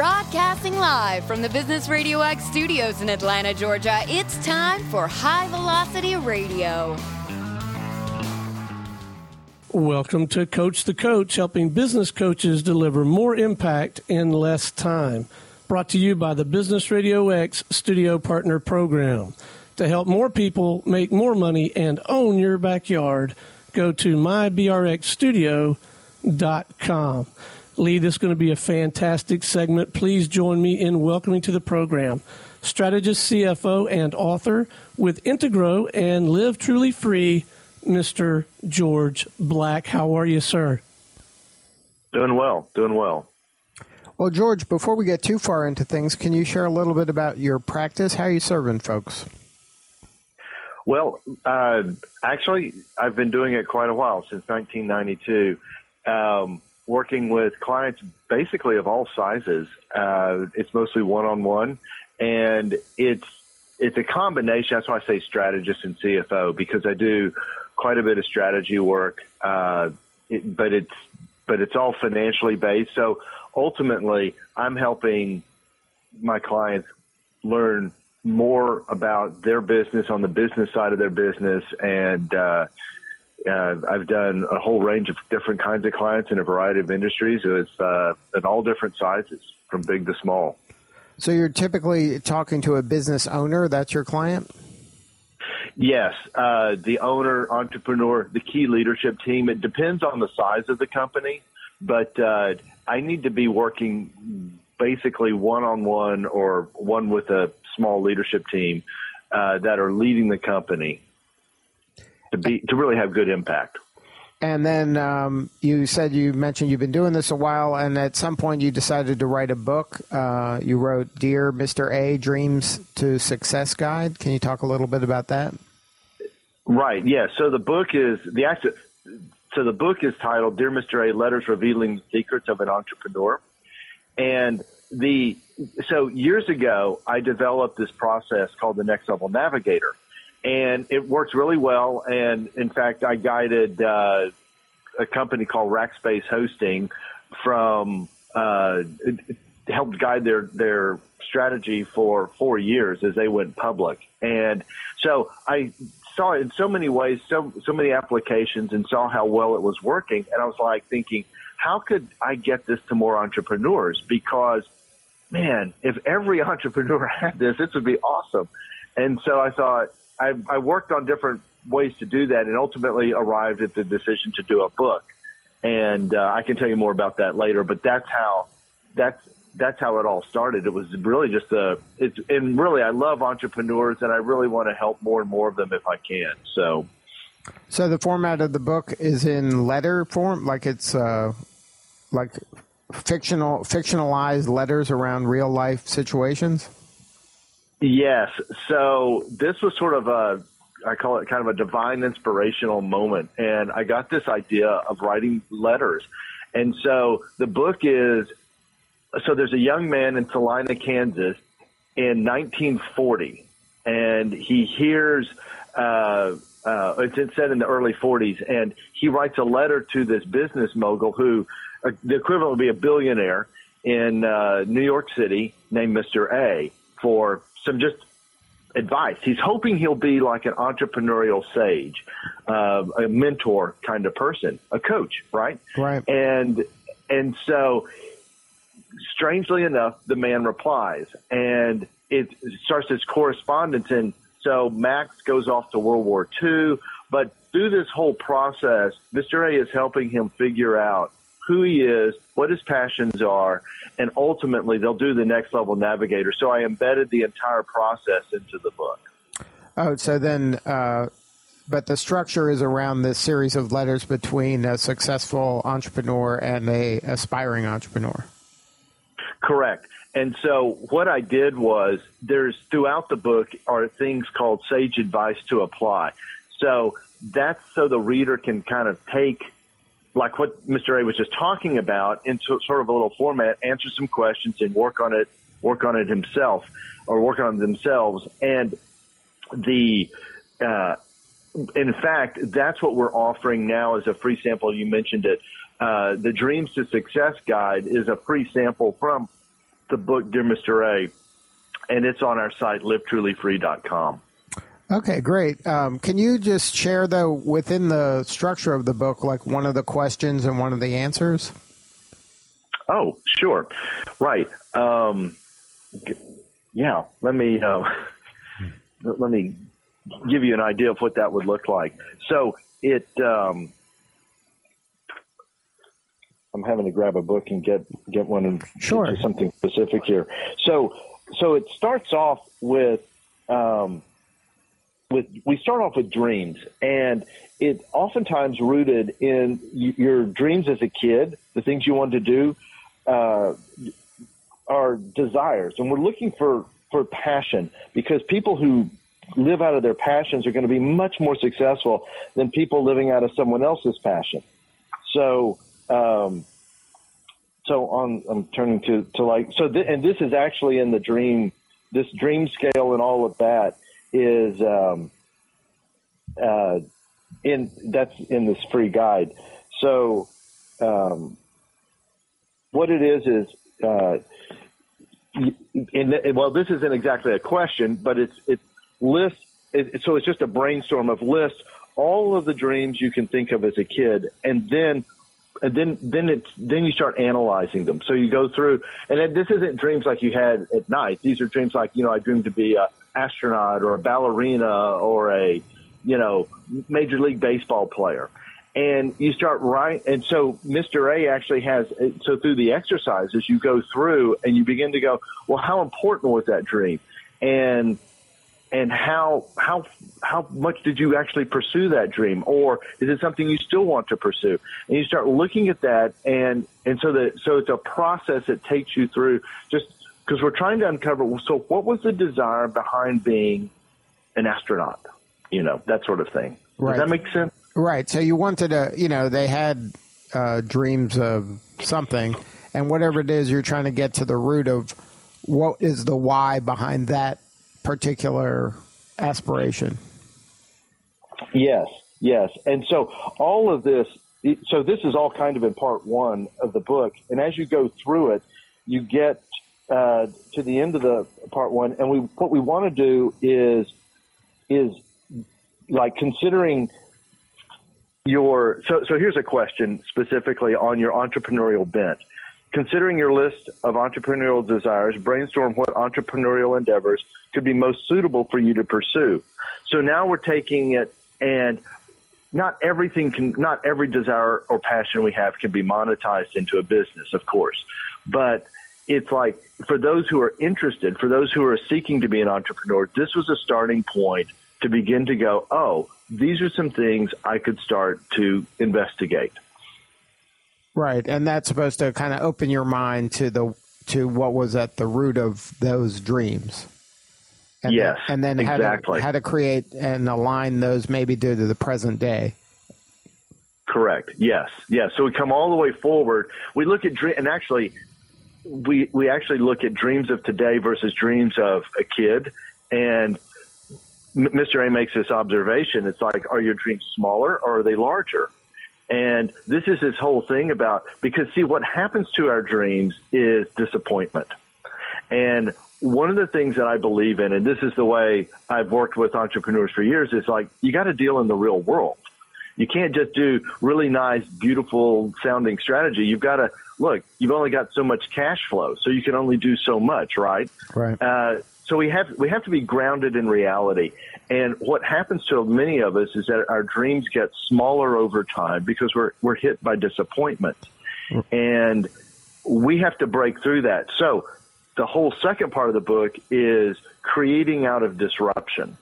Broadcasting live from the Business Radio X studios in Atlanta, Georgia, it's time for High Velocity Radio. Welcome to Coach the Coach, helping business coaches deliver more impact in less time. Brought to you by the Business Radio X Studio Partner Program. To help more people make more money and own your backyard, go to mybrxstudio.com. Lee, this is going to be a fantastic segment. Please join me in welcoming to the program strategist, CFO, and author with Intigro and Live Truly Free, Mr. George Black. How are you, sir? Doing well, doing well. Well, George, before we get too far into things, can you share a little bit about your practice? How are you serving folks? Well, uh, actually, I've been doing it quite a while since 1992. Um, working with clients basically of all sizes. Uh, it's mostly one-on-one, and it's it's a combination. That's why I say strategist and CFO because I do quite a bit of strategy work, uh, it, but it's but it's all financially based. So ultimately, I'm helping my clients learn more about their business on the business side of their business and uh, uh, I've done a whole range of different kinds of clients in a variety of industries. It's uh, in all different sizes, from big to small. So you're typically talking to a business owner. That's your client. Yes, uh, the owner, entrepreneur, the key leadership team. It depends on the size of the company, but uh, I need to be working basically one on one or one with a small leadership team uh, that are leading the company to be to really have good impact. And then um, you said you mentioned you've been doing this a while, and at some point you decided to write a book. Uh, you wrote "Dear Mr. A: Dreams to Success Guide." Can you talk a little bit about that? Right. Yeah. So the book is the actual. So the book is titled "Dear Mr. A: Letters Revealing the Secrets of an Entrepreneur," and the so years ago I developed this process called the Next Level Navigator and it works really well. And in fact, I guided uh, a company called Rackspace Hosting from uh, helped guide their their strategy for four years as they went public. And so I saw it in so many ways, so so many applications, and saw how well it was working. And I was like thinking, how could I get this to more entrepreneurs? Because man, if every entrepreneur had this, this would be awesome. And so I thought, I, I worked on different ways to do that and ultimately arrived at the decision to do a book. And uh, I can tell you more about that later, but that's how that's that's how it all started. It was really just a it's and really I love entrepreneurs and I really want to help more and more of them if I can. So So the format of the book is in letter form like it's uh like fictional fictionalized letters around real life situations? Yes. So this was sort of a, I call it kind of a divine inspirational moment. And I got this idea of writing letters. And so the book is, so there's a young man in Salina, Kansas in 1940, and he hears, uh, uh, it's said in the early 40s, and he writes a letter to this business mogul who, uh, the equivalent would be a billionaire in uh, New York City named Mr. A for some just advice. He's hoping he'll be like an entrepreneurial sage, uh, a mentor kind of person, a coach, right? Right. And and so, strangely enough, the man replies, and it starts this correspondence. And so Max goes off to World War II, but through this whole process, Mr. A is helping him figure out who he is, what his passions are, and ultimately they'll do the next level navigator. So I embedded the entire process into the book. Oh, so then, uh, but the structure is around this series of letters between a successful entrepreneur and a aspiring entrepreneur. Correct. And so what I did was there's throughout the book are things called sage advice to apply. So that's so the reader can kind of take like what Mr. A was just talking about into sort of a little format, answer some questions and work on it, work on it himself or work on themselves. And the, uh, in fact, that's what we're offering now as a free sample. You mentioned it. Uh, the Dreams to Success Guide is a free sample from the book Dear Mr. A, and it's on our site livetrulyfree.com. Okay, great. Um, can you just share though within the structure of the book, like one of the questions and one of the answers? Oh, sure. Right. Um, yeah. Let me uh, let me give you an idea of what that would look like. So it. Um, I'm having to grab a book and get get one and sure. something specific here. So so it starts off with um, with we start off with dreams, and it oftentimes rooted in your dreams as a kid, the things you wanted to do, uh, are desires, and we're looking for for passion because people who live out of their passions are going to be much more successful than people living out of someone else's passion. So um, so on, I'm turning to, to like, so, th- and this is actually in the dream, this dream scale and all of that is, um, uh, in, that's in this free guide. So, um, what it is is, uh, in well, this isn't exactly a question, but it's, it lists, it, so it's just a brainstorm of lists all of the dreams you can think of as a kid and then and then then it's then you start analyzing them. So you go through, and this isn't dreams like you had at night. These are dreams like you know I dreamed to be a astronaut or a ballerina or a you know major league baseball player. And you start right, and so Mr. A actually has. So through the exercises, you go through and you begin to go, well, how important was that dream? And and how how how much did you actually pursue that dream or is it something you still want to pursue and you start looking at that and and so that so it's a process that takes you through just because we're trying to uncover so what was the desire behind being an astronaut you know that sort of thing right. does that make sense right so you wanted to you know they had uh, dreams of something and whatever it is you're trying to get to the root of what is the why behind that particular aspiration. Yes, yes. And so all of this, so this is all kind of in part one of the book. And as you go through it, you get uh, to the end of the part one, and we what we want to do is is like considering your so so here's a question specifically on your entrepreneurial bent Considering your list of entrepreneurial desires, brainstorm what entrepreneurial endeavors could be most suitable for you to pursue. So now we're taking it and not everything can, not every desire or passion we have can be monetized into a business, of course. But it's like for those who are interested, for those who are seeking to be an entrepreneur, this was a starting point to begin to go, oh, these are some things I could start to investigate. Right, and that's supposed to kind of open your mind to the to what was at the root of those dreams. And yes, then, and then exactly. how, to, how to create and align those maybe due to the present day. Correct. Yes. Yes. So we come all the way forward. We look at dream, and actually, we we actually look at dreams of today versus dreams of a kid. And Mr. A makes this observation. It's like, are your dreams smaller or are they larger? And this is his whole thing about because see what happens to our dreams is disappointment. And one of the things that I believe in, and this is the way I've worked with entrepreneurs for years, is like you got to deal in the real world. You can't just do really nice, beautiful sounding strategy. You've got to look. You've only got so much cash flow, so you can only do so much, right? Right. Uh, so we have we have to be grounded in reality. And what happens to many of us is that our dreams get smaller over time because we're we're hit by disappointment. And we have to break through that. So the whole second part of the book is creating out of disruption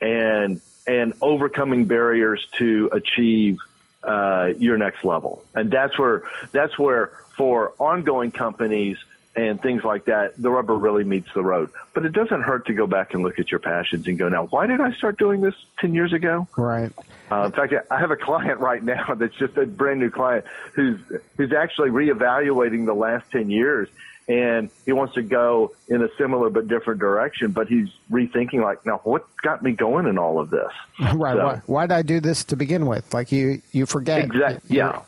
and and overcoming barriers to achieve uh, your next level. And that's where that's where for ongoing companies and things like that, the rubber really meets the road. But it doesn't hurt to go back and look at your passions and go, now, why did I start doing this 10 years ago? Right. Uh, in fact, I have a client right now that's just a brand new client who's, who's actually reevaluating the last 10 years and he wants to go in a similar but different direction, but he's rethinking like, now what got me going in all of this? Right. So, why, why did I do this to begin with? Like you, you forget. Exactly. Yeah.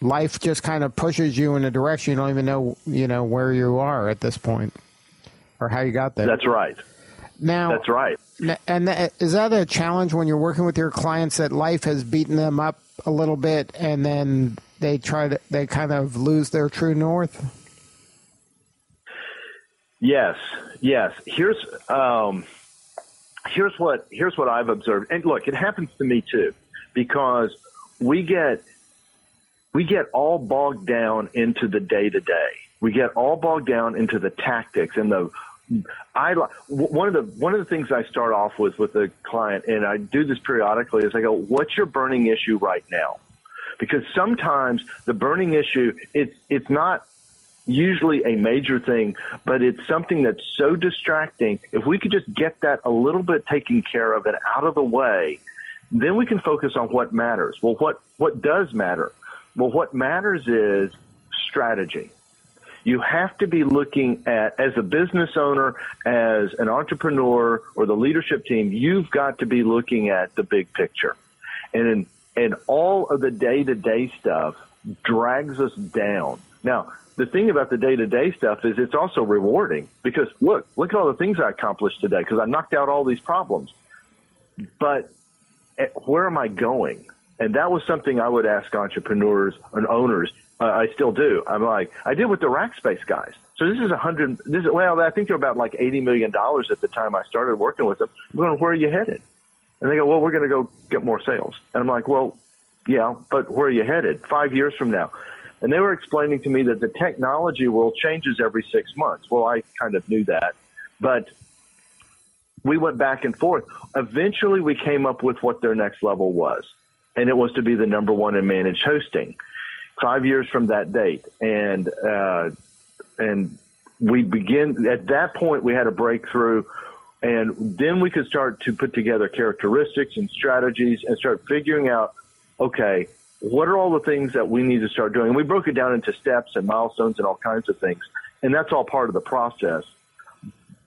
life just kind of pushes you in a direction you don't even know, you know, where you are at this point or how you got there. That's right. Now, that's right. And is that a challenge when you're working with your clients that life has beaten them up a little bit and then they try to, they kind of lose their true north? Yes, yes. Here's, um, here's what, here's what I've observed. And look, it happens to me too, because we get, we get all bogged down into the day to day. We get all bogged down into the tactics and the I one of the one of the things I start off with with a client, and I do this periodically, is I go, "What's your burning issue right now?" Because sometimes the burning issue it's it's not usually a major thing, but it's something that's so distracting. If we could just get that a little bit taken care of and out of the way, then we can focus on what matters. Well, what what does matter? Well, what matters is strategy you have to be looking at, as a business owner, as an entrepreneur or the leadership team, you've got to be looking at the big picture. And in, and all of the day to day stuff drags us down. Now, the thing about the day to day stuff is it's also rewarding because look, look at all the things I accomplished today because I knocked out all these problems. But eh, where am I going? And that was something I would ask entrepreneurs and owners uh, I still do. I'm like, I did with the Rackspace guys. So this is a hundred. This is well, I think they're about like eighty million dollars at the time I started working with them. I'm going, where are you headed? And they go, well, we're going to go get more sales. And I'm like, well, yeah, but where are you headed? Five years from now. And they were explaining to me that the technology world changes every six months. Well, I kind of knew that, but we went back and forth. Eventually, we came up with what their next level was, and it was to be the number one in managed hosting five years from that date, and uh, and we begin at that point. We had a breakthrough, and then we could start to put together characteristics and strategies and start figuring out, okay, what are all the things that we need to start doing? And we broke it down into steps and milestones and all kinds of things, and that's all part of the process.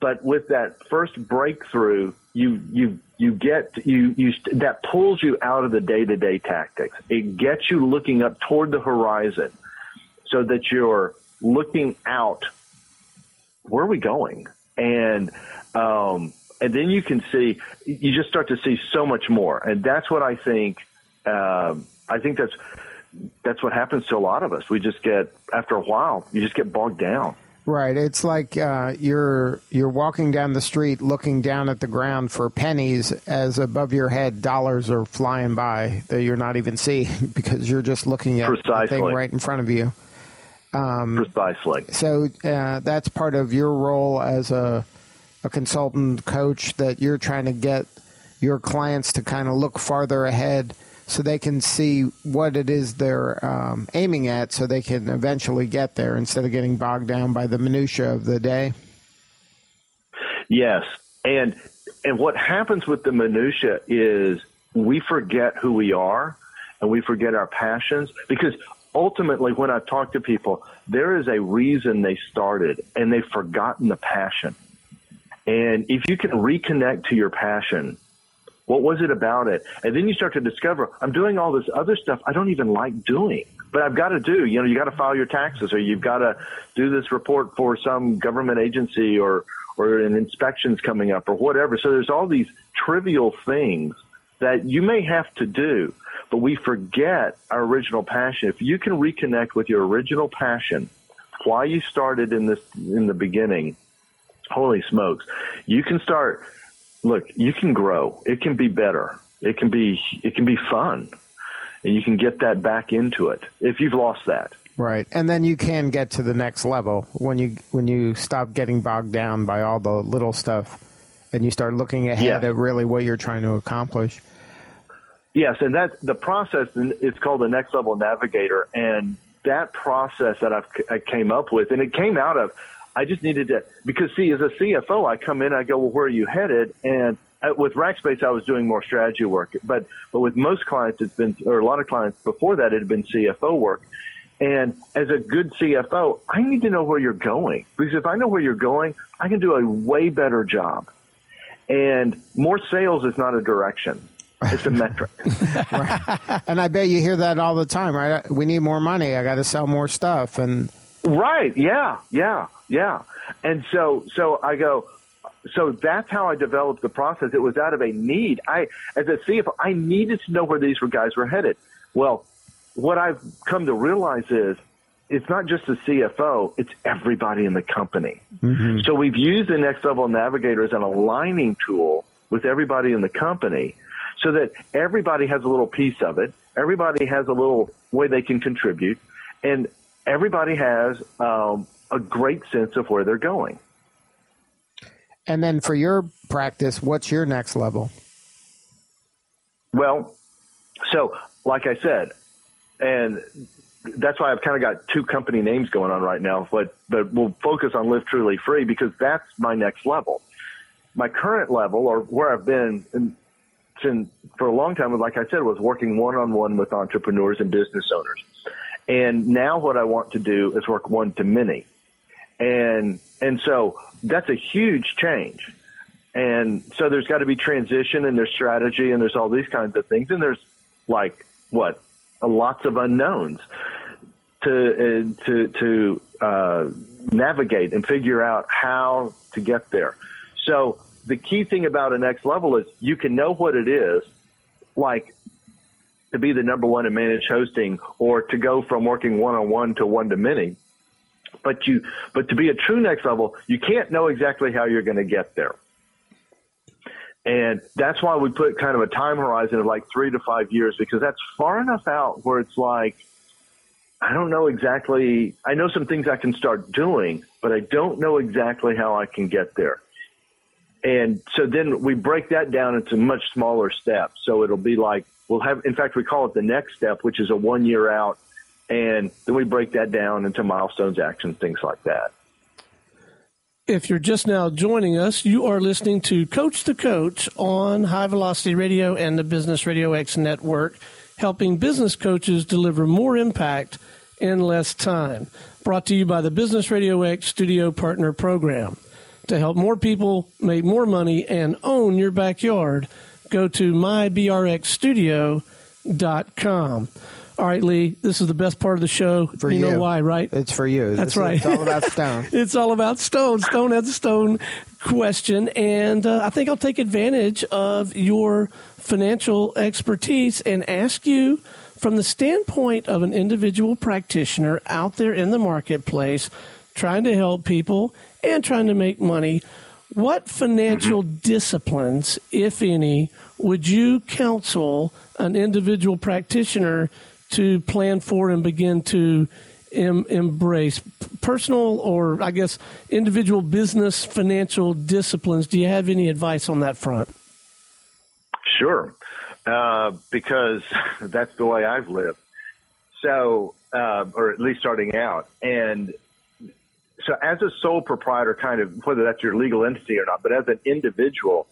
But with that first breakthrough, you you you get you you that pulls you out of the day to day tactics. It gets you looking up toward the horizon, so that you're looking out. Where are we going? And um, and then you can see you just start to see so much more, and that's what I think. Um, I think that's that's what happens to a lot of us. We just get after a while, you just get bogged down. Right. It's like uh, you're you're walking down the street, looking down at the ground for pennies, as above your head dollars are flying by that you're not even seeing because you're just looking at Precisely. the thing right in front of you. Um, Precisely. So uh, that's part of your role as a a consultant coach that you're trying to get your clients to kind of look farther ahead so they can see what it is they're um, aiming at so they can eventually get there instead of getting bogged down by the minutia of the day. Yes. And and what happens with the minutia is we forget who we are and we forget our passions because ultimately when i talk to people there is a reason they started and they've forgotten the passion. And if you can reconnect to your passion what was it about it? And then you start to discover, I'm doing all this other stuff I don't even like doing, but I've got to do. You know, you got to file your taxes or you've got to do this report for some government agency or, or an inspection's coming up or whatever. So there's all these trivial things that you may have to do, but we forget our original passion. If you can reconnect with your original passion, why you started in this, in the beginning, holy smokes, you can start look, you can grow. It can be better. It can be it can be fun, and you can get that back into it if you've lost that. Right, and then you can get to the next level when you when you stop getting bogged down by all the little stuff, and you start looking ahead at really what you're trying to accomplish. Yes, and that's the process. It's called the next level navigator, and that process that I've, I came up with, and it came out of I just needed to because see, as a CFO, I come in, I go, well, where are you headed? And uh, with Rackspace, I was doing more strategy work, but but with most clients, it's been or a lot of clients before that, it had been CFO work. And as a good CFO, I need to know where you're going because if I know where you're going, I can do a way better job. And more sales is not a direction. It's a metric. right. And I bet you hear that all the time, right? We need more money. I got to sell more stuff. And right, yeah, yeah, yeah. And so, so I go. So that's how I developed the process. It was out of a need. I, as a CFO, I needed to know where these guys were headed. Well, what I've come to realize is it's not just the CFO, it's everybody in the company. Mm-hmm. So we've used the next level navigator as an aligning tool with everybody in the company so that everybody has a little piece of it. Everybody has a little way they can contribute and everybody has um, a great sense of where they're going. And then for your practice, what's your next level? Well, so like I said, and that's why I've kind of got two company names going on right now, but but we'll focus on Live Truly Free because that's my next level. My current level, or where I've been in, in, for a long time, like I said, was working one on one with entrepreneurs and business owners. And now what I want to do is work one to many. And and so that's a huge change. And so there's got to be transition and there's strategy and there's all these kinds of things. And there's like what lots of unknowns to uh, to to uh, navigate and figure out how to get there. So the key thing about a next level is you can know what it is, like to be the number one in managed hosting or to go from working one on one to one to many. But you, but to be a true next level, you can't know exactly how you're going to get there. And that's why we put kind of a time horizon of like three to five years because that's far enough out where it's like, I don't know exactly. I know some things I can start doing, but I don't know exactly how I can get there. And so then we break that down into much smaller steps. So it'll be like, we'll have, in fact, we call it the next step, which is a one year out. And then we break that down into milestones, actions, things like that. If you're just now joining us, you are listening to Coach the Coach on High Velocity Radio and the Business Radio X network, helping business coaches deliver more impact in less time. Brought to you by the Business Radio X Studio Partner Program. To help more people make more money and own your backyard, go to mybrxstudio.com. All right, Lee, this is the best part of the show. For you, you. know why, right? It's for you. That's This- right. It's all about Stone. it's all about Stone. Stone has a Stone question, and uh, I think I'll take advantage of your financial expertise and ask you from the standpoint of an individual practitioner out there in the marketplace trying to help people and trying to make money. What financial disciplines, if any, would you counsel an individual practitioner to plan for and begin to em- embrace? Personal or, I guess, individual business financial disciplines. Do you have any advice on that front? Sure, uh, because that's the way I've lived. So, uh, or at least starting out, and so as a sole proprietor, kind of whether that's your legal entity or not, but as an individual,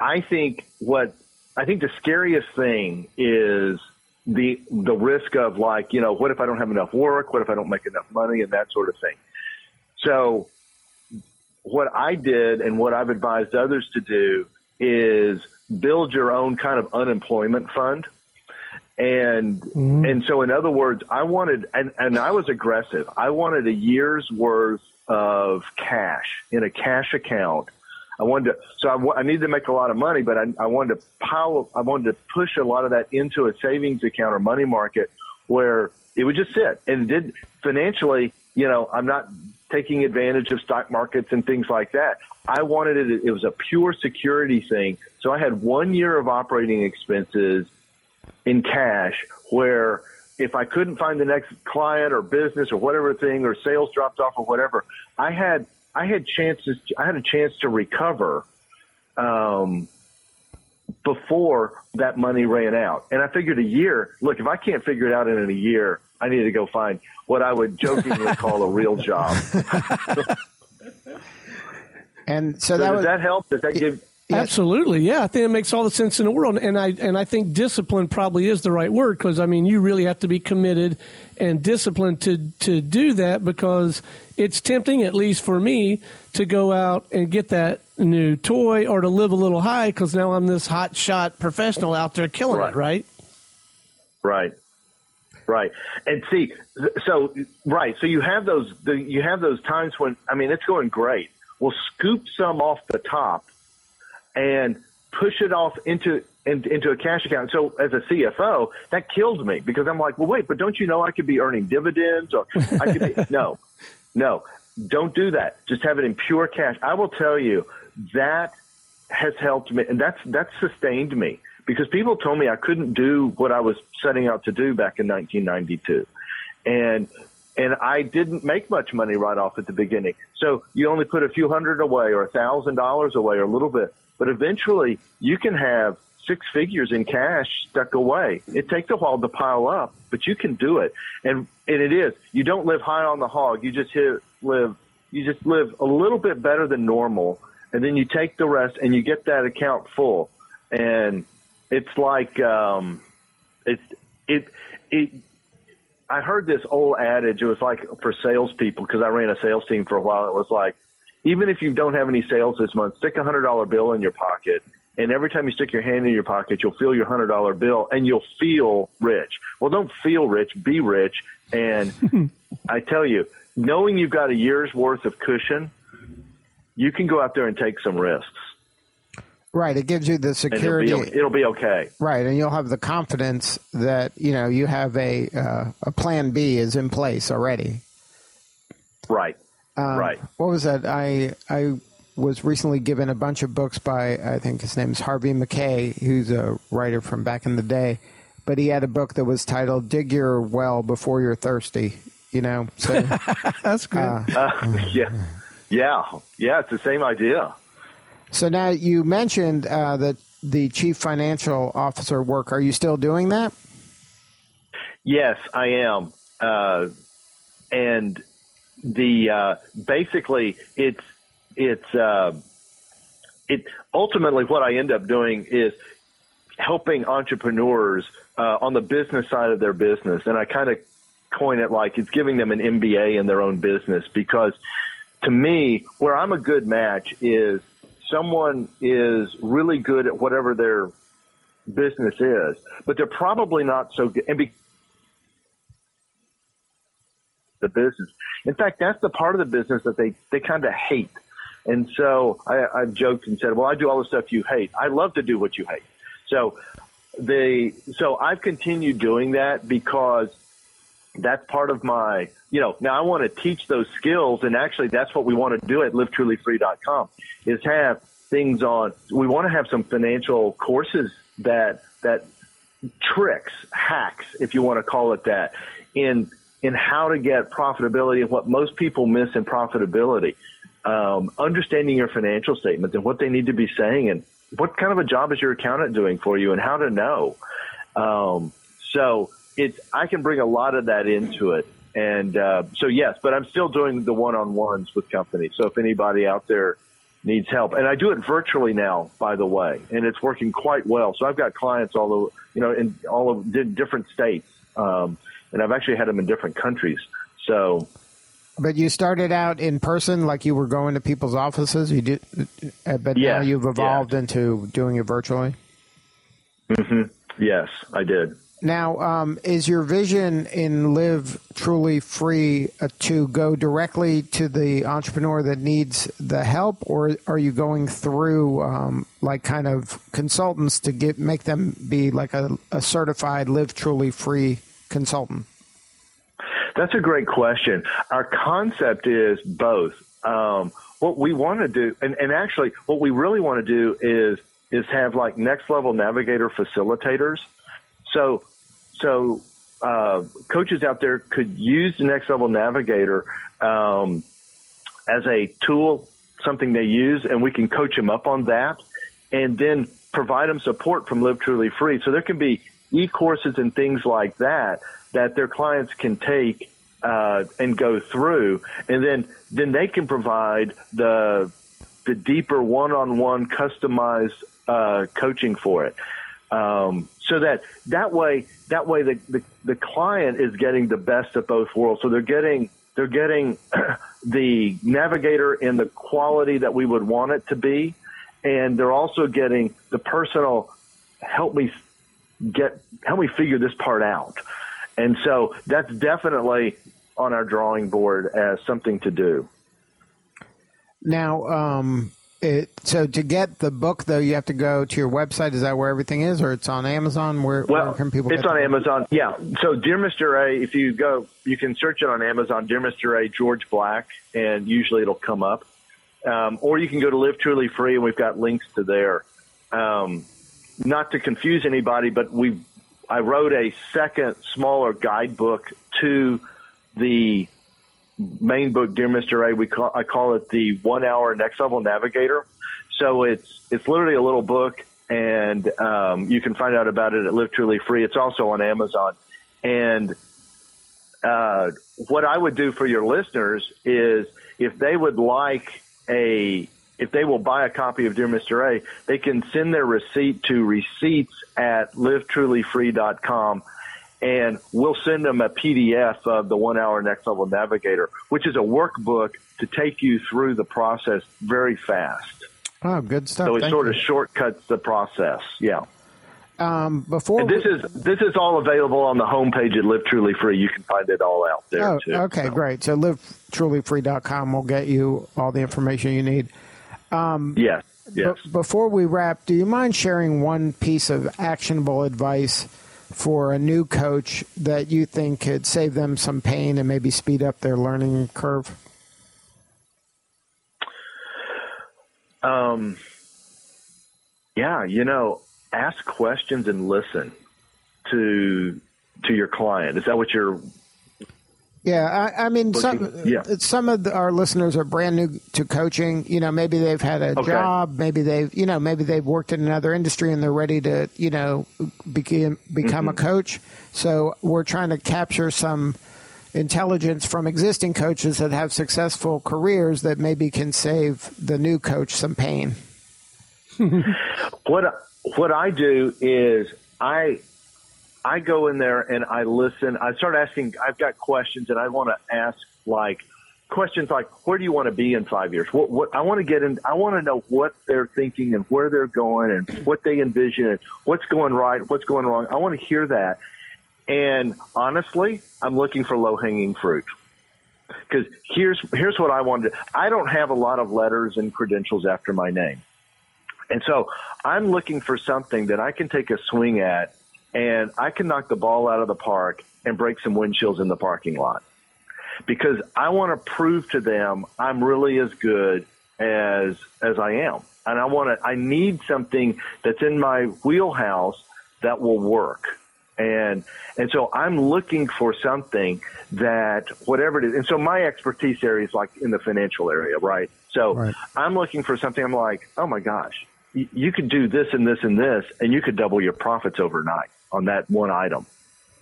I think what I think the scariest thing is the the risk of like you know what if I don't have enough work? What if I don't make enough money and that sort of thing. So, what I did and what I've advised others to do is build your own kind of unemployment fund. And mm-hmm. and so in other words, I wanted and, and I was aggressive. I wanted a year's worth of cash in a cash account. I wanted to, so I, I needed to make a lot of money, but I, I wanted to pile, I wanted to push a lot of that into a savings account or money market where it would just sit and did financially, you know, I'm not taking advantage of stock markets and things like that. I wanted it, it was a pure security thing. So I had one year of operating expenses in cash where if I couldn't find the next client or business or whatever thing or sales dropped off or whatever, I had I had chances. I had a chance to recover um, before that money ran out, and I figured a year. Look, if I can't figure it out in a year, I need to go find what I would jokingly call a real job. and so, so that does was, that help? Does that give? Absolutely, yeah. I think it makes all the sense in the world, and I and I think discipline probably is the right word because I mean you really have to be committed and disciplined to to do that because it's tempting, at least for me, to go out and get that new toy or to live a little high because now I'm this hot shot professional out there killing Right. it, right? Right. Right. And see, so right. So you have those. The, you have those times when I mean it's going great. Well, scoop some off the top and push it off into in, into a cash account. So as a CFO, that killed me because I'm like, well, wait, but don't you know I could be earning dividends or I could be no, no, don't do that. Just have it in pure cash. I will tell you that has helped me, and that's that's sustained me because people told me I couldn't do what I was setting out to do back in 1992, and and I didn't make much money right off at the beginning. So you only put a few hundred away or a thousand dollars away or a little bit, but eventually you can have six figures in cash stuck away. It takes a while to pile up, but you can do it. And and it is. You don't live high on the hog. You just hit, live you just live a little bit better than normal and then you take the rest and you get that account full. And it's like um it's it it I heard this old adage. It was like for salespeople because I ran a sales team for a while. It was like, even if you don't have any sales this month, stick a hundred dollar bill in your pocket, and every time you stick your hand in your pocket, you'll feel your hundred dollar bill, and you'll feel rich. Well, don't feel rich, be rich. And I tell you, knowing you've got a year's worth of cushion, you can go out there and take some risks, Right. It gives you the and it'll security. be, it'll be okay. Right, and you'll have the confidence that you know you have a uh, a plan B is in place already. Right. Um, Right. What was that? I I was recently given a bunch of books by I think his name is Harvey Mackay, who's a writer from back in the day, but he had a book that was titled "Dig Your Well Before You're Thirsty." You know, so That's good. Uh, yeah. Yeah. Yeah. It's the same idea. so now you mentioned uh, that the chief financial officer work. Are you still doing that? Yes, I am. Uh, and the uh, basically it's it's uh, it ultimately what I end up doing is helping entrepreneurs uh, on the business side of their business, and I kind of coin it like it's giving them an MBA in their own business because to me, where I'm a good match is someone is really good at whatever their business is, but they're probably not so good. And be- the business. In fact, that's the part of the business that they, they kind of hate. And so I, I've joked and said, well, I do all the stuff you hate. I love to do what you hate. So they, so I've continued doing that because that's part of my, you know, now I want to teach those skills. And actually that's what we want to do at livetrulyfree.com is have things on, we want to have some financial courses that, that tricks, hacks, if you want to call it that, in in how to get profitability and what most people miss in profitability. Um, understanding your financial statements and what they need to be saying and what kind of a job is your accountant doing for you and how to know. Um, so it's I can bring a lot of that into it. And uh, so yes, but I'm still doing the one-on-ones with companies. So if anybody out there needs help, and I do it virtually now, by the way, and it's working quite well. So I've got clients all over, you know, in all of di- different states, um, and I've actually had them in different countries. So But you started out in person, like you were going to people's offices. You did, uh, but now you've evolved into doing it virtually. yes, I did. Now, um, is your vision in Live Truly Free uh, to go directly to the entrepreneur that needs the help, or are you going through um, like kind of consultants to get make them be like a, a certified Live Truly Free consultant? That's a great question. Our concept is both. Um, what we want to do, and, and actually, what we really want to do is is have like next level navigator facilitators. So, so uh, coaches out there could use the next level navigator um, as a tool, something they use, and we can coach them up on that, and then provide them support from Live Truly Free. So there can be e-courses and things like that that their clients can take uh, and go through, and then then they can provide the the deeper one-on-one customized uh, coaching for it. Um, so that that way that way the, the, the client is getting the best of both worlds. So they're getting they're getting the navigator in the quality that we would want it to be, and they're also getting the personal help me get help me figure this part out. And so that's definitely on our drawing board as something to do. Now, um, it, so to get the book, though, you have to go to your website. Is that where everything is, or it's on Amazon? Where, well, where can people? It's on Amazon. Yeah. So, Dear Mr. A, if you go, you can search it on Amazon. Dear Mr. A, George Black, and usually it'll come up. Um, or you can go to Live Truly Free, and we've got links to there. Um, not to confuse anybody, but we, I wrote a second smaller guidebook to the main book, Dear Mr. A, we call, I call it the one hour next level navigator. So it's, it's literally a little book and, um, you can find out about it at Live Truly Free. It's also on Amazon. And, uh, what I would do for your listeners is if they would like a, if they will buy a copy of Dear Mr. A, they can send their receipt to receipts at livetrulyfree.com and we'll send them a PDF of the one hour next level navigator, which is a workbook to take you through the process very fast. Oh, good stuff. So it Thank sort you. of shortcuts the process. Yeah. Um, before And this we- is this is all available on the homepage at Live Truly Free. You can find it all out there Oh, too. okay, So- great. So livetrulyfree.com will get you all the information you need. Yes. Yes. But before we wrap, do you mind sharing one piece of actionable advice for a new coach that you think could save them some pain and maybe speed up their learning curve? Um, yeah, you know, ask questions and listen to to your client. Is that what you're? Yeah, I, I mean, some yeah. some of the, our listeners are brand new to coaching. You know, maybe they've had a Okay. job, maybe they've you know maybe they've worked in another industry and they're ready to you know begin become a Mm-hmm. coach. So we're trying to capture some intelligence from existing coaches that have successful careers that maybe can save the new coach some pain. What what I do is I I go in there and I listen. I start asking. I've got questions, and I want to ask like questions like, "Where do you want to be in five years?" What what I want to get in. I want to know what they're thinking and where they're going and what they envision and what's going right, what's going wrong. I want to hear that. And honestly, I'm looking for low hanging fruit. Because here's here's what I wanted. I don't have a lot of letters and credentials after my name. And so I'm looking for something that I can take a swing at and I can knock the ball out of the park and break some windshields in the parking lot. Because I want to prove to them I'm really as good as as I am. And I want to I need something that's in my wheelhouse that will work. And and so I'm looking for something that whatever it is. And so my expertise area is like in the financial area, right? So Right. I'm looking for something. I'm like, oh my gosh, you, you could do this and this and this, and you could double your profits overnight on that one item.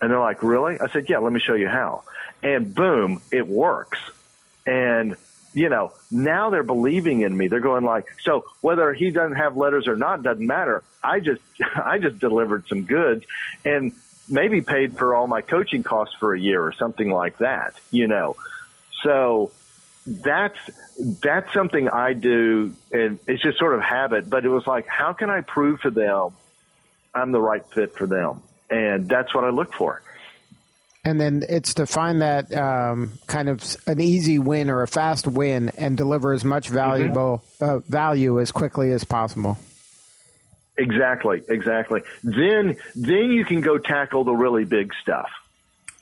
And they're like, really? I said, yeah. Let me show you how. And boom, it works. And you know, now they're believing in me. They're going like, so whether he doesn't have letters or not doesn't matter. I just, I just delivered some goods and maybe paid for all my coaching costs for a year or something like that, you know. So that's, that's something I do and it's just sort of habit, but it was like, how can I prove to them I'm the right fit for them? And that's what I look for. And then it's to find that um, kind of an easy win or a fast win and deliver as much valuable uh, value as quickly as possible. Exactly, exactly. Then, then you can go tackle the really big stuff.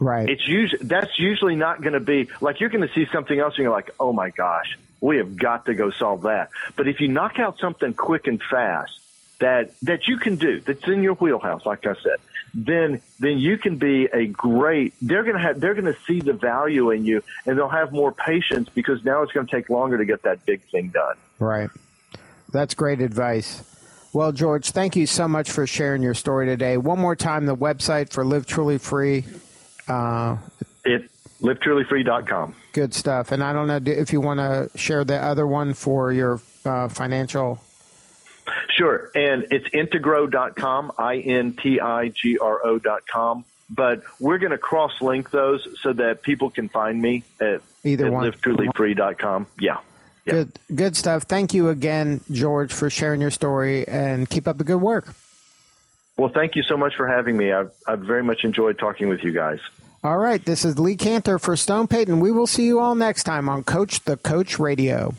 Right. It's usually that's usually not going to be like you're going to see something else and you're like, oh my gosh, we have got to go solve that. But if you knock out something quick and fast that that you can do, that's in your wheelhouse, like I said, then then you can be a great. They're going to have they're going to see the value in you, and they'll have more patience because now it's going to take longer to get that big thing done. Right. That's great advice. Well, George, thank you so much for sharing your story today. One more time, the website for Live Truly Free. Uh, It livetrulyfree.com. good stuff. And I don't know if you want to share the other one for your uh, financial? Sure. And it's intigro.com, I N T I G R O.com. But we're going to cross link those so that people can find me at, Either at one. livetrulyfree.com. Yeah. yeah. Good, good stuff. Thank you again, George, for sharing your story and keep up the good work. Well, thank you so much for having me. I've, I've very much enjoyed talking with you guys. All right, this is Lee Kantor for Stone Payton. We will see you all next time on Coach the Coach Radio.